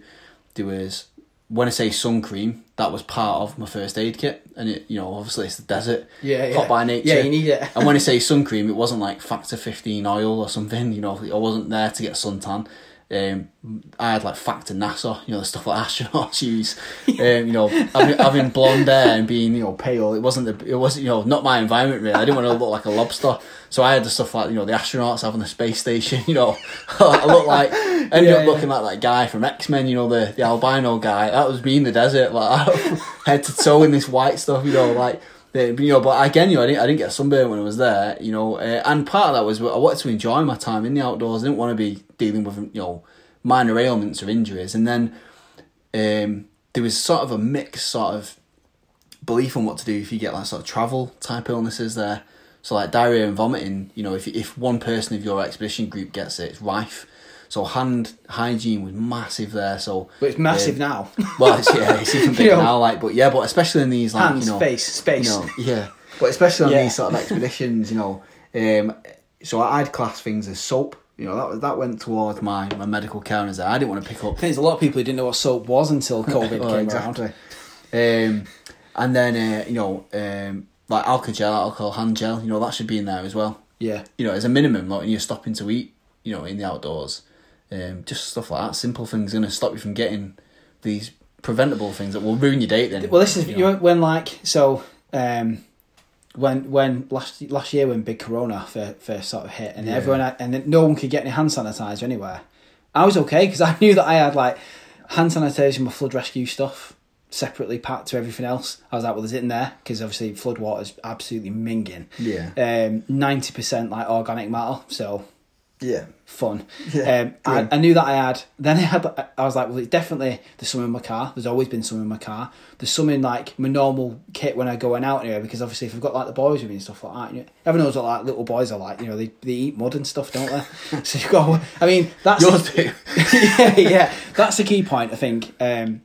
There was, when I say sun cream, that was part of my first aid kit. And, it, you know, obviously it's the desert, Yeah, hot yeah. by nature. Yeah, you need it. and when I say sun cream, it wasn't like factor 15 oil or something, you know, I wasn't there to get suntan. Um, I had like factor NASA, you know, the stuff like astronauts use. Um, you know, having, having blonde hair and being, you know, pale. It wasn't the, it wasn't, you know, not my environment really. I didn't want to look like a lobster. So I had the stuff like, you know, the astronauts having the space station, you know. I looked like, ended Yeah, up yeah. looking like that guy from X Men, you know, the, the albino guy. That was me in the desert, like head to toe in this white stuff, you know, like. The- You know, but again, you know, I didn't, I didn't get sunburn when I was there, you know, uh, and part of that was I wanted to enjoy my time in the outdoors. I didn't want to be dealing with, you know, minor ailments or injuries. And then um, there was sort of a mixed sort of belief on what to do if you get like sort of travel type illnesses there. So like diarrhea and vomiting, you know, if if one person of your expedition group gets it, it's rife. So hand hygiene was massive there. So But it's massive um, now. well, it's, yeah, it's even You bigger know. now. Like, but yeah, but especially in these like Hands, you know, face, space. you know, yeah. But especially on Yeah. these sort of expeditions, you know, um, so I'd class things as soap. You know, that that went towards my, my medical care as I didn't want to pick up there's a lot of people who didn't know what soap was until COVID Oh, came exactly. around. Um, and then uh, you know, um, like alcohol gel, alcohol hand gel. You know, that should be in there as well. Yeah. You know, as a minimum, like when you're stopping to eat, you know, in the outdoors, um, just stuff like that. Simple things going to stop you from getting these preventable things that will ruin your date. Then, Well, this is you know. when like so um, when when last last year when big Corona fir- first sort of hit and Yeah. everyone had, and no one could get any hand sanitizer anywhere. I was okay because I knew that I had like hand sanitizer, my flood rescue stuff separately packed to everything else. I was like, well, there's it in there because obviously flood water's absolutely minging. Yeah. Um, ninety percent like organic matter, so yeah. fun. Yeah, um, I. I knew that I had. Then I had. I was like, well, it's definitely there's some in my car. There's always been some in my car. There's some in like my normal kit when I going out anyway. Because obviously, if I've got like the boys with me and stuff like that, you know, everyone knows what like little boys are like. You know, they, they eat mud and stuff, don't they? so you've got. I mean, that's Yours do. yeah, yeah. That's the key point. I think. Um,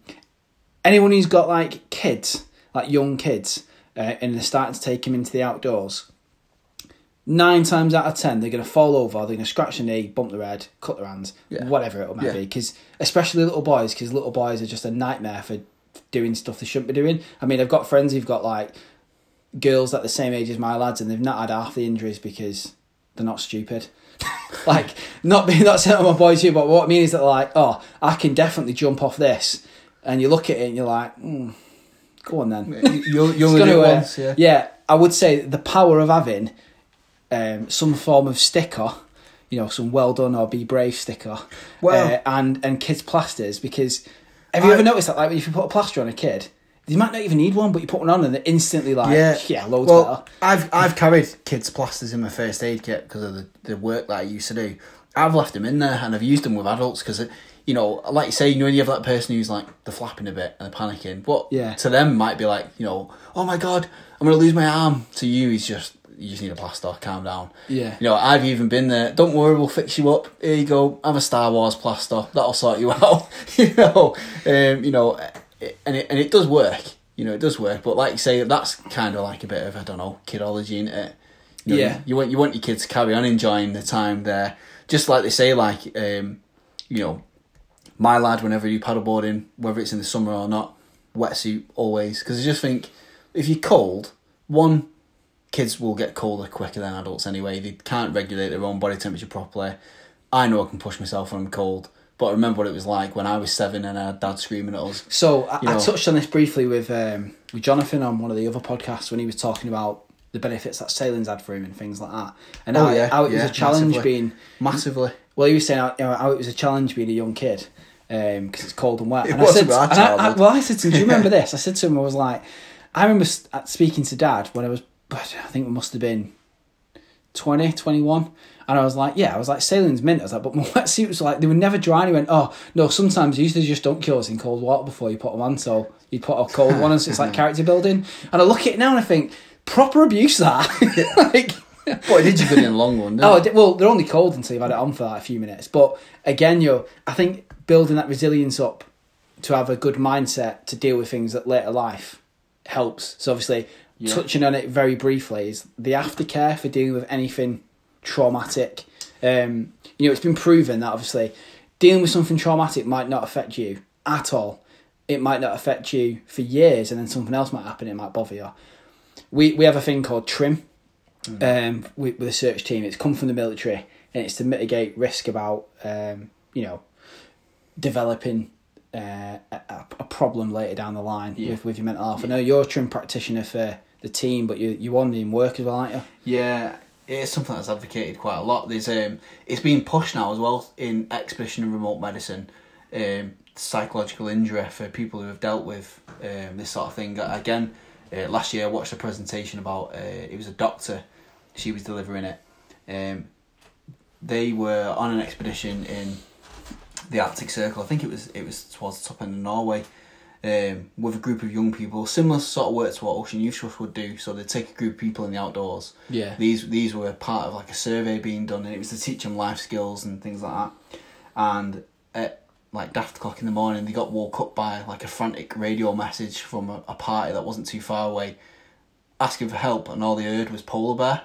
anyone who's got like kids, like young kids, uh, and they're starting to take them into the outdoors, nine times out of ten they're going to fall over, they're going to scratch their knee, bump their head, cut their hands, Yeah. whatever it might Yeah. be. Because especially little boys, because little boys are just a nightmare for doing stuff they shouldn't be doing. I mean, I've got friends who've got like girls at the same age as my lads, and they've not had half the injuries because they're not stupid. like not being not saying my boys here, but what I mean is that like, oh, I can definitely jump off this, and you look at it and you're like, mm, go on then. You, you It's only do it once, yeah. yeah, I would say the power of having um, some form of sticker, you know, some well done or be brave sticker, Well- uh, and and kids plasters because have you I- ever noticed that like if you put a plaster on a kid, you might not even need one, but you put one on and they're instantly like yeah, Yeah, loads well, better. I've I've carried kids' plasters in my first aid kit because of the, the work that I used to do. I've left them in there and I've used them with adults because, you know, like you say, you know, you have that person who's like they're flapping a bit and they're panicking. What Yeah. to them might be like, you know, oh my god, I'm gonna lose my arm. To you, he's just you just need a plaster. Calm down. Yeah. You know, I've even been there. Don't worry, we'll fix you up. Here you go. Have a Star Wars plaster. That'll sort you out. you know, um, you know, and it and it does work. You know, it does work. But like you say, that's kind of like a bit of I don't know kidology, isn't it? You know, Yeah. You, want you want your kids to carry on enjoying the time there, just like they say, like um, you know, my lad. Whenever you paddleboarding, whether it's in the summer or not, wetsuit always. Because I just think if you're cold, one kids will get colder quicker than adults anyway. They can't regulate their own body temperature properly. I know I can push myself when I'm cold, but I remember what it was like when I was seven and I had dad screaming at us. So I, I touched on this briefly with um, with Jonathan on one of the other podcasts when he was talking about the benefits that sailing's had for him and things like that, and Oh, how, yeah, how it was a challenge massively. being Massively. Well, he was saying how, you know, how it was a challenge being a young kid because it's cold and wet. It and I wasn't said, I, I, well, I said to him, "Do you remember this?" I said to him, "I was like, I remember speaking to Dad when I was, I think it must have been 20, 21. And I was like, yeah, I was like, sailing's mint. I was like, but my wetsuit was like, they were never dry. And he went, oh, no, sometimes you used to just dunk yours in cold water before you put them on. So you put a cold one on, so it's like character building. And I look at it now and I think, proper abuse that. like, it did you good in the long didn't Oh, it? well, they're only cold until you've had it on for like a few minutes. But again, yo, I think building that resilience up to have a good mindset to deal with things at later life helps. So obviously, Yeah. touching on it very briefly is the aftercare for dealing with anything traumatic. Um, you know, it's been proven that obviously dealing with something traumatic might not affect you at all. It might not affect you for years, and then something else might happen. It might bother you. We we have a thing called TRiM um, with, with a search team. It's come from the military, and it's to mitigate risk about um, you know developing uh, a, a- problem later down the line Yeah. with, with your mental health. I know you're a TRiM practitioner for the team, but you you want in work as well, aren't you? Yeah, it's something that's advocated quite a lot. There's um, it's being pushed now as well in expedition and remote medicine, um, psychological injury for people who have dealt with um, this sort of thing. Again, uh, last year I watched a presentation about uh, it was a doctor, she was delivering it. Um, they were on an expedition in the Arctic Circle. I think it was it was towards the top end of Norway. Um, with a group of young people, similar sort of work to what Ocean Youth Trust would do. So they'd take a group of people in the outdoors, Yeah. these these were part of like a survey being done, and it was to teach them life skills and things like that. And at like daft o'clock in the morning, they got woke up by like a frantic radio message from a, a party that wasn't too far away, asking for help, and all they heard was polar bear.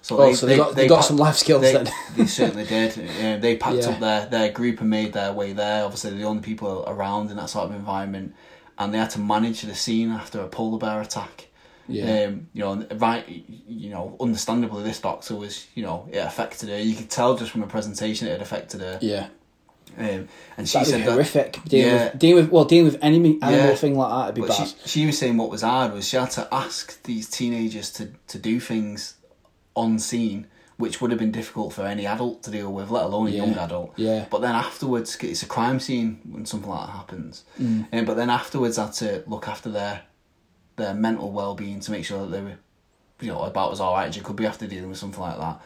So Oh, so they got- they got packed- some life skills they, then. they certainly did. Yeah, they packed Yeah. up their, their group and made their way there. Obviously, they're the only people around in that sort of environment, and they had to manage the scene after a polar bear attack. Yeah. Um, you know, right, you know, understandably, this doctor was, you know, it affected her. You could tell just from her presentation it had affected her. Yeah. Um, and she That'd said be that, horrific. Dealing, Yeah. with, dealing with well, dealing with any animal Yeah. thing like that would be but bad. she, she was saying what was hard was she had to ask these teenagers to, to do things on scene, which would have been difficult for any adult to deal with, let alone a Yeah. young adult. Yeah. But then afterwards, it's a crime scene when something like that happens. Mm. Um, but then afterwards, I had to look after their their mental well being to make sure that they were, you know, about as alright as you could be after dealing with something like that.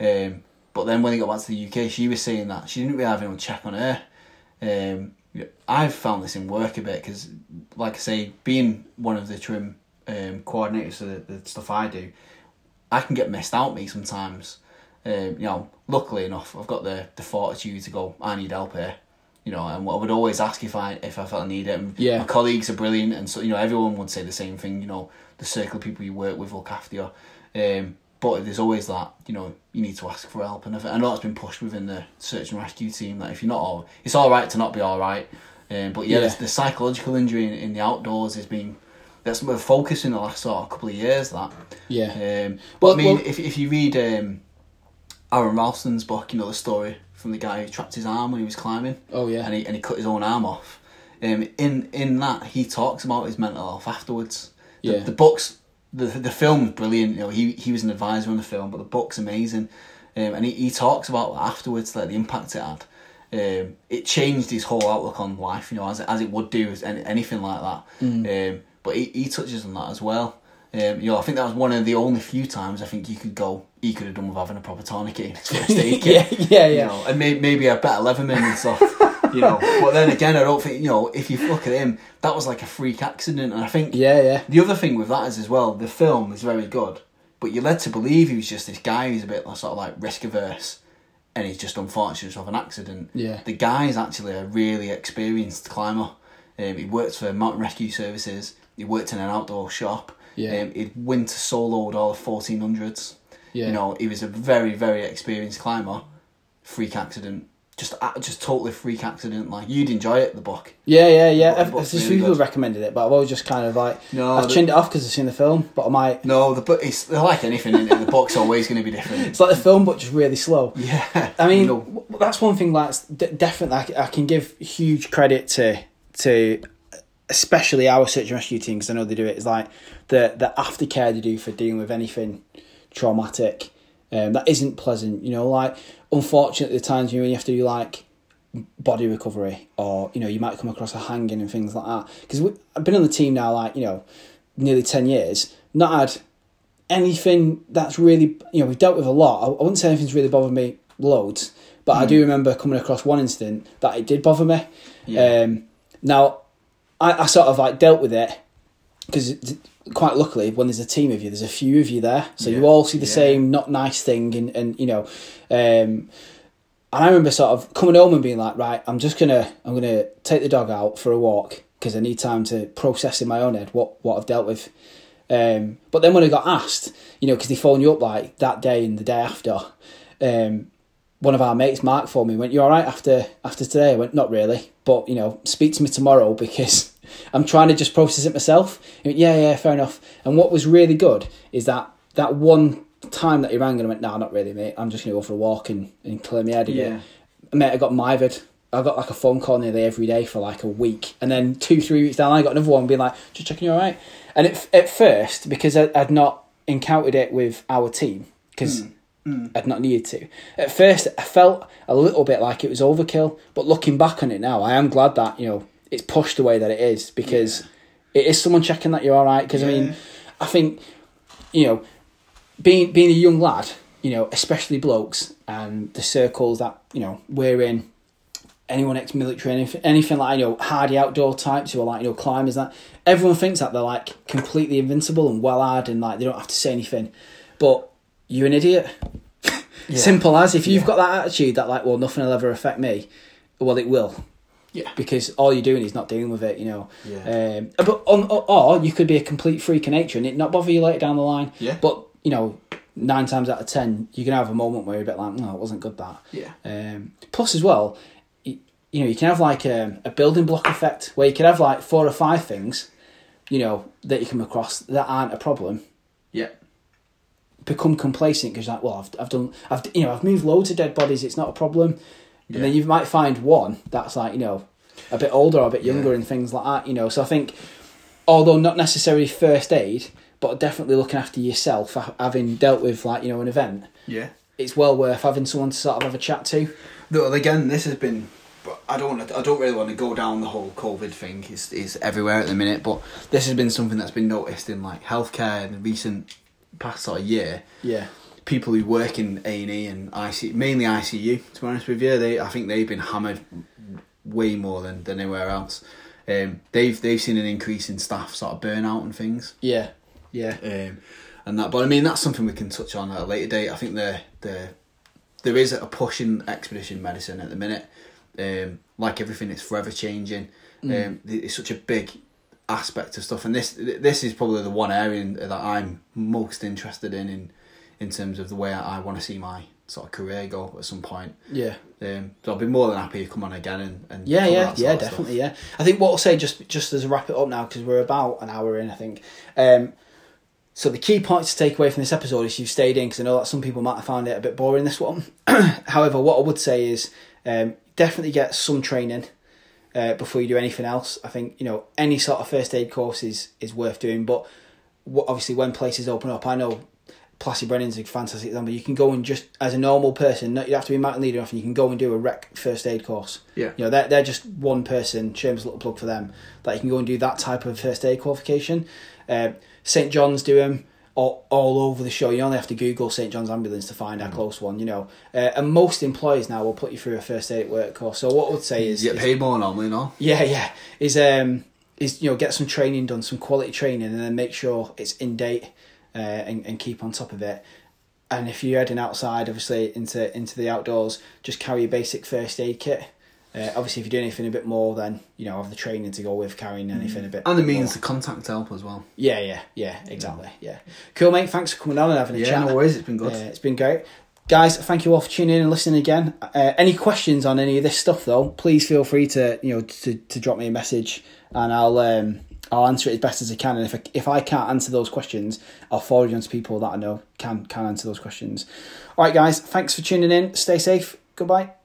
Um, but then when they got back to the UK, she was saying that she didn't really have anyone check on her. Um, I've found this in work a bit because, like I say, being one of the TRiM um, coordinators for the, the stuff I do, I can get missed out me sometimes. Um, you know, luckily enough, I've got the, the fortitude to go. I need help here. You know, and I would always ask if I if I felt I need it. And Yeah. my colleagues are brilliant, and so you know everyone would say the same thing. You know, the circle of people you work with look after you. Um, but there's always that you know you need to ask for help, and I know it's been pushed within the search and rescue team that if you're not all, it's all right to not be all right. Um, but yeah, Yeah. The, the psychological injury in, in the outdoors has been that's focus in the last sort of couple of years. That Yeah. um, but Well- I mean, well- if if you read um, Aron Ralston's book, you know, the story from the guy who trapped his arm when he was climbing. Oh, yeah. And he and he cut his own arm off. Um, in in that he talks about his mental health afterwards. The, Yeah. the books, the the film's brilliant. You know, he he was an advisor on the film, but the book's amazing. Um, and he, he talks about afterwards, like the impact it had. Um, it changed his whole outlook on life, you know, as it, as it would do with any, anything like that. Um, but he, he touches on that as well. Um, you know, I think that was one of the only few times I think you could go. He could have done with having a proper tourniquet in his first aid Yeah, kit. yeah, You yeah. know, and may, maybe a better Leatherman and stuff. you know, but then again, I don't think you know if you look at him, that was like a freak accident, and I think Yeah, yeah. the other thing with that is as well, the film is very good, but you're led to believe he was just this guy who's a bit sort of like risk averse, and he's just unfortunate of an accident. Yeah. The guy's actually a really experienced climber. Um, he works for Mountain Rescue Services. He worked in an outdoor shop. Yeah. Um, he'd winter soloed all the 1400s. Yeah. You know, he was a very, very experienced climber. Freak accident. Just, just totally freak accident. Like you'd enjoy it. The book. Yeah, yeah, yeah. I've, I've really people good. recommended it, but I've always just kind of like No, I've the- chinned it off because I've seen the film, but I might. No, the book. It's they're like anything. In The book's always going to be different. It's like the film, but just really slow. Yeah. I mean, w- that's one thing. Like, d- definitely, I can give huge credit to to especially our search and rescue team because I know they do it. Is like the the aftercare they do for dealing with anything traumatic um, that isn't pleasant. You know, like unfortunately, the times when you have to do like body recovery or you know you might come across a hanging and things like that because I've been on the team now like you know nearly 10 years not had anything that's really you know we've dealt with a lot I, I wouldn't say anything's really bothered me loads but I do remember coming across one incident that it did bother me Yeah. um, now I, I sort of like dealt with it because quite luckily when there's a team of you there's a few of you there so you all see the Yeah. same not nice thing and, and you know um, and I remember sort of coming home and being like, right, I'm just gonna, I'm gonna take the dog out for a walk because I need time to process in my own head what what I've dealt with. Um, but then when I got asked, you know, because they phone you up like that day and the day after, um, one of our mates, Mark, for me went, "You all right after after today?" I went, "Not really, but you know, speak to me tomorrow because I'm trying to just process it myself." He went, yeah, yeah, fair enough. And what was really good is that that one time that he rang and I went, "No, not really, mate. I'm just gonna go for a walk and, and clear my head a Yeah. bit." Mate, I got mivid. I got like a phone call nearly every day for like a week, and then two, three weeks down, I got another one being like, "Just checking you all right." And at, at first, because I, I'd not encountered it with our team, because hmm. Mm. I'd not needed to. At first, I felt a little bit like it was overkill, but looking back on it now, I am glad that you know it's pushed the way that it is because it is someone checking that you're all right. Because I mean, I think you know, being being a young lad, you know, especially blokes and the circles that you know we're in, anyone ex-military, anything, anything like you know hardy outdoor types who are like you know climbers. That everyone thinks that they're like completely invincible and well hard and like they don't have to say anything, but you're an idiot. Simple as if you've got that attitude that like well nothing will ever affect me, well it will Yeah. because all you're doing is not dealing with it, you know. Yeah. Um, but on, or, you could be a complete freak of nature and it not bother you later down the line. Yeah. But you know, nine times out of ten, you can have a moment where you're a bit like, no, it wasn't good that. Yeah. Um, plus, as well, you, you know, you can have like um, a building block effect where you can have like four or five things, you know, that you come across that aren't a problem. Become complacent because like, well, I've, I've done, I've you know, I've moved loads of dead bodies. It's not a problem. Yeah. And then you might find one that's like you know, a bit older or a bit younger Yeah. and things like that. You know, so I think, although not necessarily first aid, but definitely looking after yourself, having dealt with like you know an event, Yeah. it's well worth having someone to sort of have a chat to. Though again, this has been. I don't. Want to, I don't really want to go down the whole COVID thing. It's, it's everywhere at the minute, but this has been something that's been noticed in like healthcare in recent past sort of year. Yeah. People who work in A and E and IC, mainly ICU. To be honest with you, they I think they've been hammered way more than, than anywhere else. Um, they've they've seen an increase in staff sort of burnout and things. Yeah. Yeah. um, and that. But I mean, that's something we can touch on at a later date. I think the the there is a push in expedition medicine at the minute. Um, like everything, it's forever changing. Um, it's such a big aspect of stuff, and this this is probably the one area that I'm most interested in in in terms of the way I, I want to see my sort of career go at some point. Yeah. Um, so I'll be more than happy to come on again and, and Yeah, yeah, yeah, of stuff. definitely, yeah. I think what I'll say just just as a wrap it up now because we're about an hour in, I think. Um, So the key points to take away from this episode is you've stayed in because I know that some people might have found it a bit boring. This one, however, what I would say is um, definitely get some training uh, before you do anything else. I think you know any sort of first aid course is is worth doing, but what, obviously when places open up, I know Plas y Brenin's a fantastic example. You can go and just as a normal person, not, you have to be mountain leader, and you can go and do a rec first aid course. Yeah. you know they're they're just one person. Shameless little plug for them. That you can go and do that type of first aid qualification. Uh, St John's do them all, all over the show. You only have to Google St John's ambulance to find our close one. You know, uh, and most employers now will put you through a first aid at work course. So what I would say is, You get is- paid more normally, no? yeah, yeah, is um is you know get some training done, some quality training, and then make sure it's in date uh, and and keep on top of it. And if you're heading outside, obviously into into the outdoors, just carry a basic first aid kit. Uh, obviously, if you're doing anything a bit more, then you know have the training to go with carrying anything a bit. And the means to contact help as well. Yeah, yeah, yeah, exactly. Yeah, cool, mate. Thanks for coming on and having a Yeah, chat. no worries, it's been good. Uh, it's been great. Guys, thank you all for tuning in and listening again. Uh, any questions on any of this stuff, though, please feel free to you know to, to drop me a message, and I'll um, I'll answer it as best as I can. And if I, if I can't answer those questions, I'll forward you on to people that I know can can answer those questions. All right, guys, thanks for tuning in. Stay safe. Goodbye.